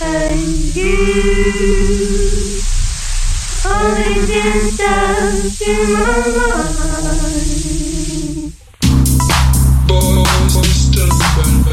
and you. Always been stuck in my mind. wild.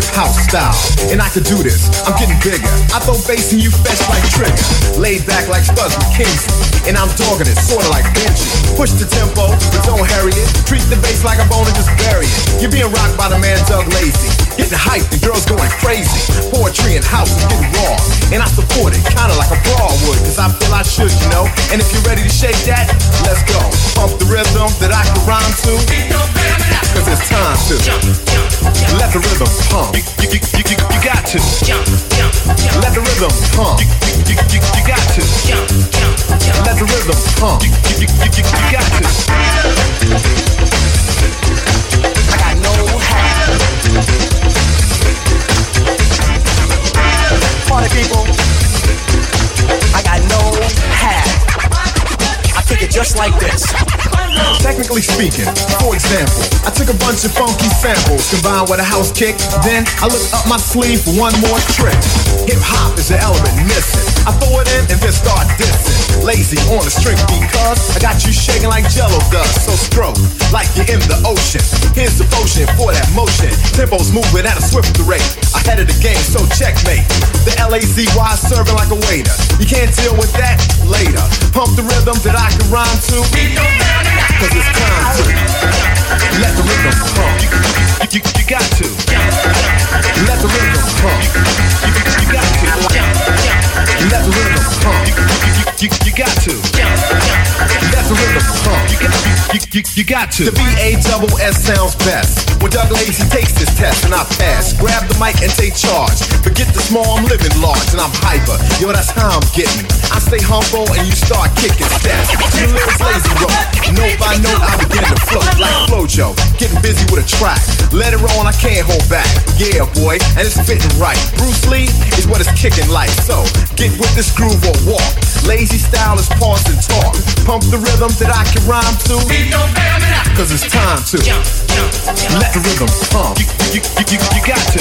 Hip house style. And I could do this, I'm getting bigger. I throw bass and you fetch like trigger. Laid back like studs with Kingsley. And I'm dogging it, sorta like Benji. Push the tempo, but don't hurry it. Treat the bass like a bone and just bury it. You're being rocked by the man Doug Lazy. Getting hype, the girls going crazy. Poetry and house is getting raw. And I support it, kinda like a brawl would, cause I feel I should, you know. And if you're ready to shake that, let's go. Pump the rhythm that I can rhyme to. Cause it's time to let the rhythm pump. You, you, you, you, you got to let the rhythm pump. You, you, you, you got to let the rhythm pump. You, you, you, you, you got to. I got no hat. Party people, I got no hat. I kick it just like this. Technically speaking, for example, I took a bunch of funky samples, combined with a house kick, then I looked up my sleeve for one more trick. Hip hop is the element missing. I throw it in and then start dissing. Lazy on the string because I got you shaking like jello dust. So stroke like you're in the ocean. Here's the potion for that motion. Tempo's moving at a swift rate. Ahead of the game, so checkmate. The LAZY serving like a waiter. You can't deal with that later. Pump the rhythm that I can rhyme to. Cause it's time to let the rhythm pump. You, you, you got to let the rhythm pump. You, you, got to let the rhythm pump. You, you, got to let the rhythm pump. You, you, you, you got to. The B A double S sounds best when Doug Lazy takes this test and I pass. Grab the mic and take charge. Forget the small, I'm living large and I'm hyper. Yo, that's how I'm getting. I stay humble and you start kicking steps. You little lazy roll. Note by note, I begin to float like Flojo. Getting busy with a track. Let it roll, and I can't hold back. Yeah, boy, and it's fitting right. Bruce Lee is what it's kicking like. So get with this groove or walk. Lazy style is pause and talk. Pump the rhythm that I can rhyme to. Cause it's time to let the rhythm pump. You, you, you, you, you got to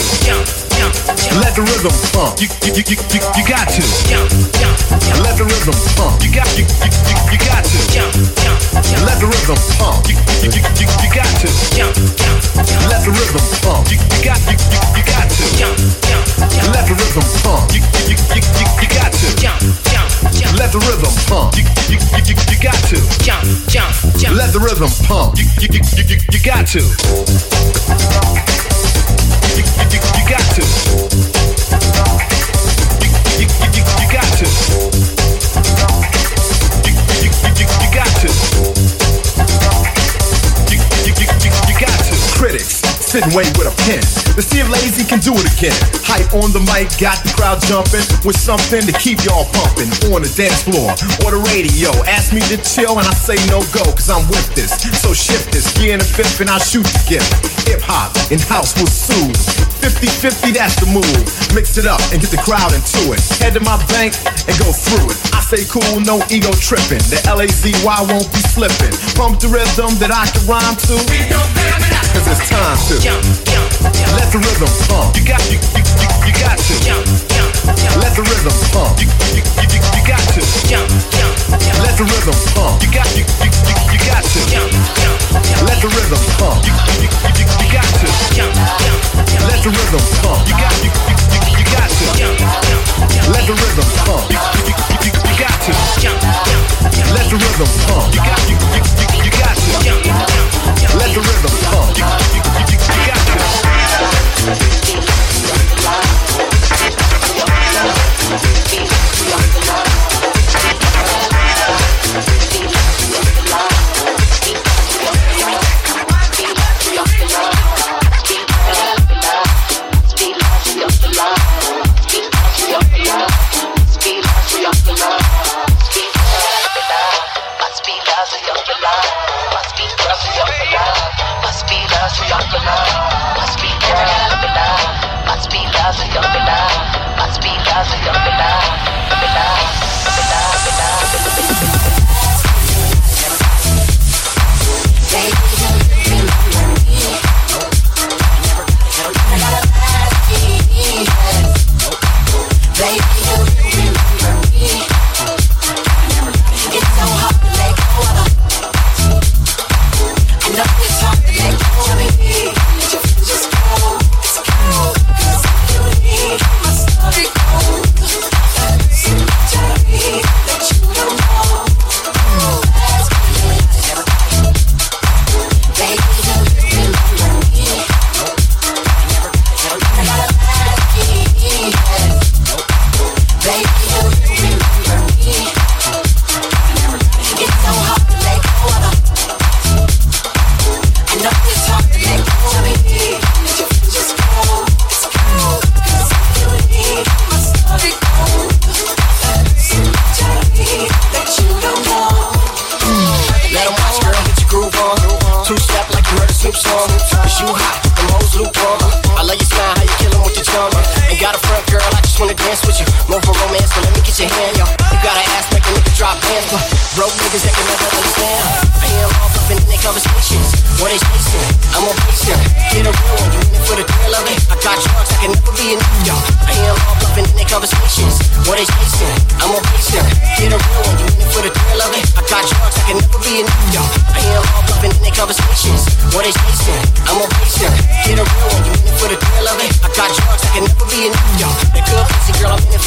let the rhythm pump. You, you, you, you, you got to let the rhythm pump. You got you, you, you, you got to let the rhythm pump. You, you, you, you, you got to let the rhythm pump. You, you got you, you, you got to let the rhythm pump. You, you, you, you, you got to jump, jump. let the rhythm pump. You, you, you, you, you got to jump, jump, jump. let the rhythm pump. You, you, you, you, you got to. You, you, you, you got to. You, you, you, you, you got to. You, you, you, you, you got to. Critics sitting wait with a pen to see if Lazy can do it again. Hype on the mic, got the crowd jumping with something to keep y'all pumping on the dance floor or the radio. Ask me to chill and I say no go, cause I'm with this. So shift this, gear in the fifth and I'll shoot the. Hip hop and house will soothe. 50-50, that's the move. Mix it up and get the crowd into it. Head to my bank and go through it. I say cool, no ego tripping. The L-A-Z-Y won't be slipping. Pump the rhythm that I can rhyme to. Cause it's time to let the rhythm pump. You got you, you, you, you got to let the rhythm pump. You, you, you, you, you got to let the rhythm pump. You got you, you, you, you got to let the rhythm pump. You, you, you, you, you got to let the rhythm pump. You got you, you, you, you got to let the rhythm pump. You, you, you, you, you got to let the rhythm pump. You got you, you, you, you got to let the rhythm pump. You, you, you, you, you got to. Love, I'm be on the.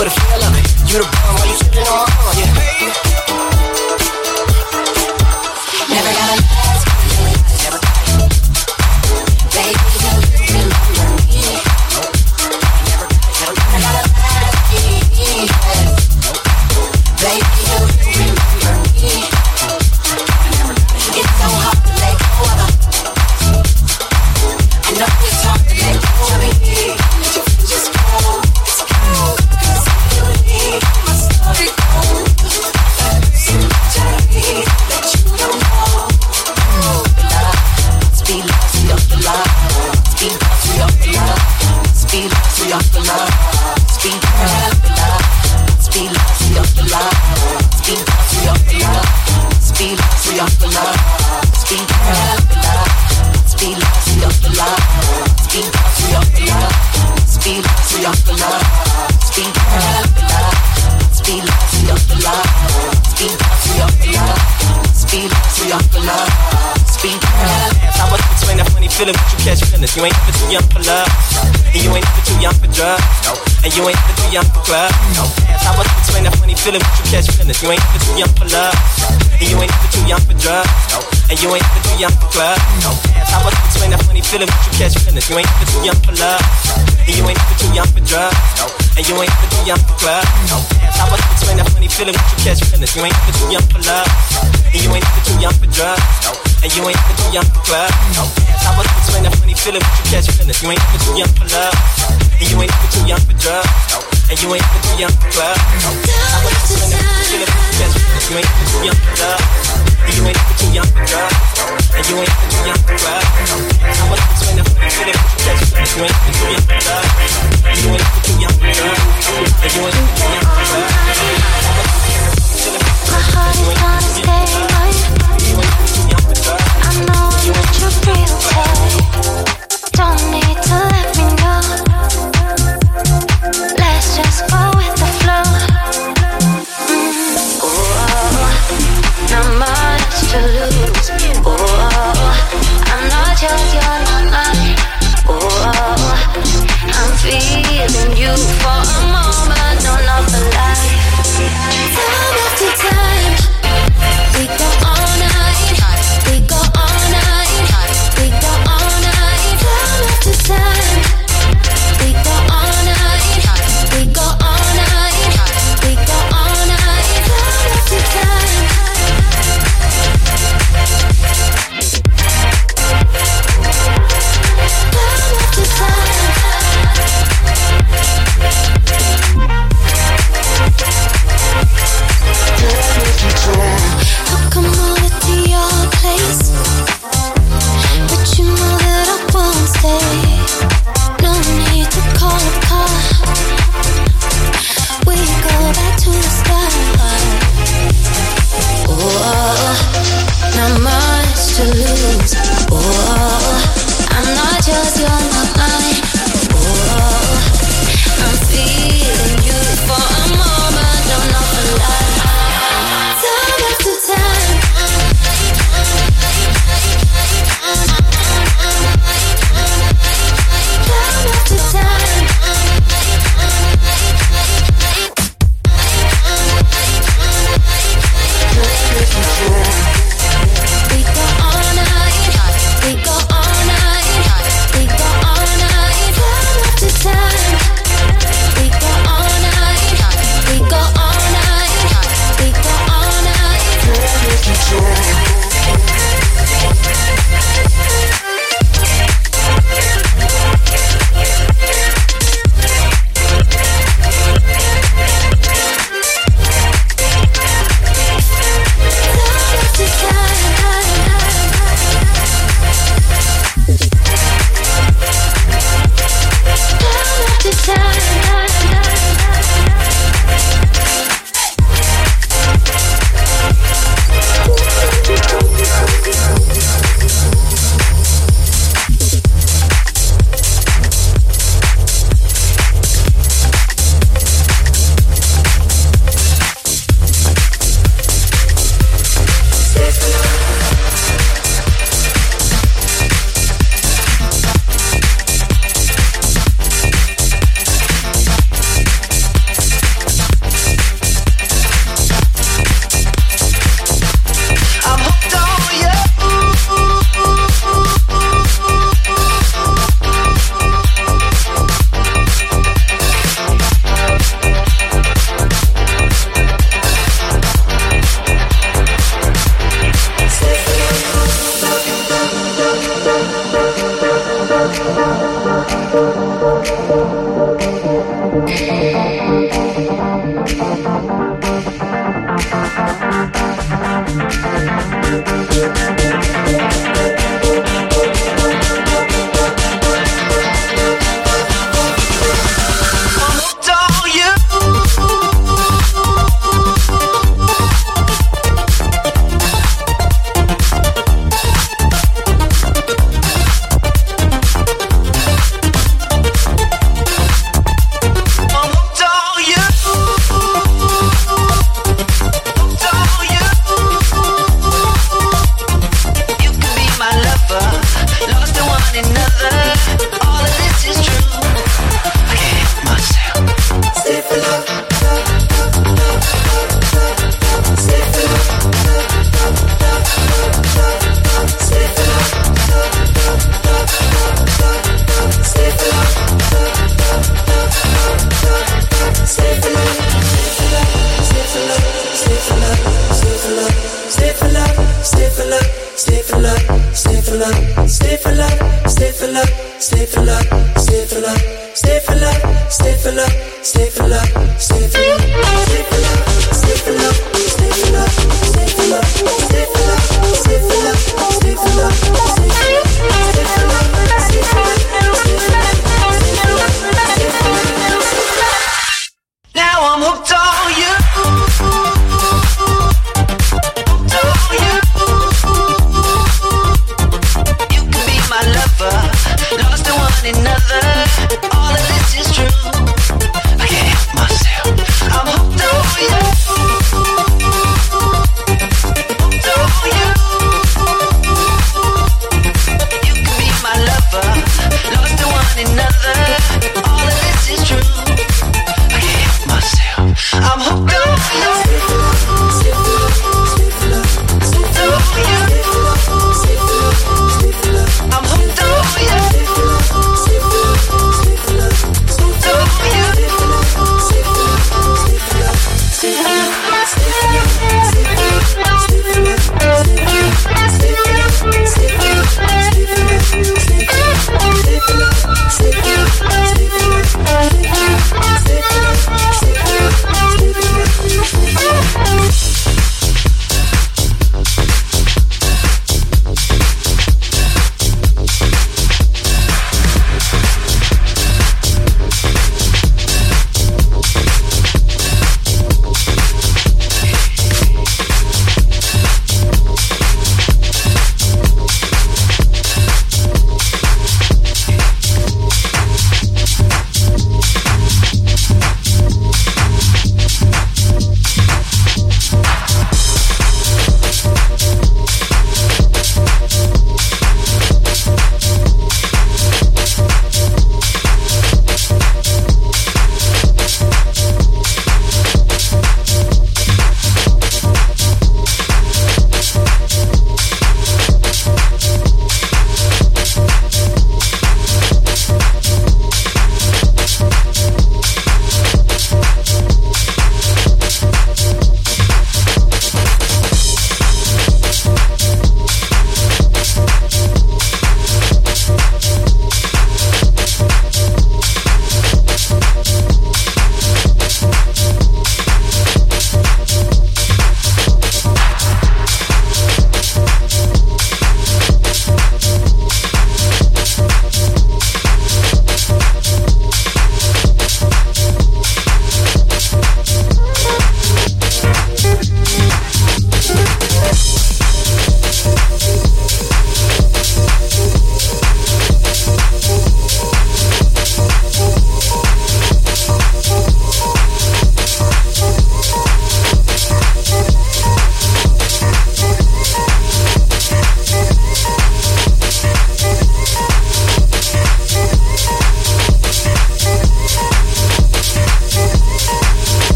For the feel of it. You the bomb, while you Speed love, see up the line. Speed love, the line. Speed love, see up the line. Speed see up the love, see up the line. Speed. I was between that funny feeling, but you catch feelings. You ain't too young for love, and you ain't too young for drugs, no. And you ain't too young for club, no. I was between that funny feeling, but you catch feelings. You ain't too young for love, and you ain't too young for drugs, no. And you ain't too young for club, no. I was between that funny feeling, but you catch feelings. You ain't too young for love, and you ain't too young for drugs, no. And you ain't too young for club, no. I was between that funny feeling, but you catch feelings. You ain't too young for love, and you ain't too young for drugs, no. And you ain't too young for club, no. I was between that funny feeling, but you catch feelings. You ain't too young for love, and you ain't too young for drugs, no. And you ain't too young for club, no. I was between that funny feeling, but you catch feelings. You ain't too young for love, and you ain't too young for drugs, and you ain't too young for club, no. I was between that funny feeling, but you catch feelings. You ain't too young for love, and you ain't too young for drugs, and you ain't too young for. My heart is gonna stay. I know that you're real Oh, I'm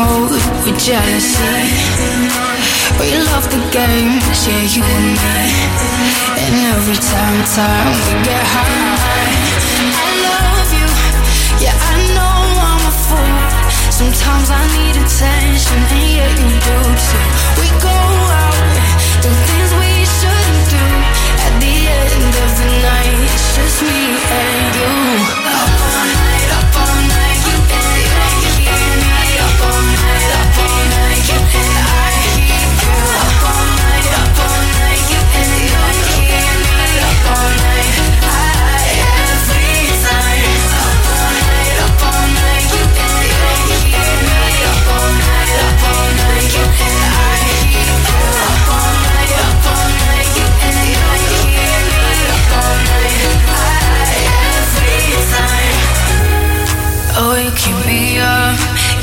hold with jealousy. We love the games, yeah, you and me. And every time, time we get high, I love you. Yeah, I know I'm a fool. Sometimes I need attention, and yet you do too. We go out, do things we shouldn't do. At the end of the night, it's just me and you.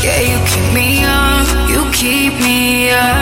Yeah, you keep me up, you keep me up.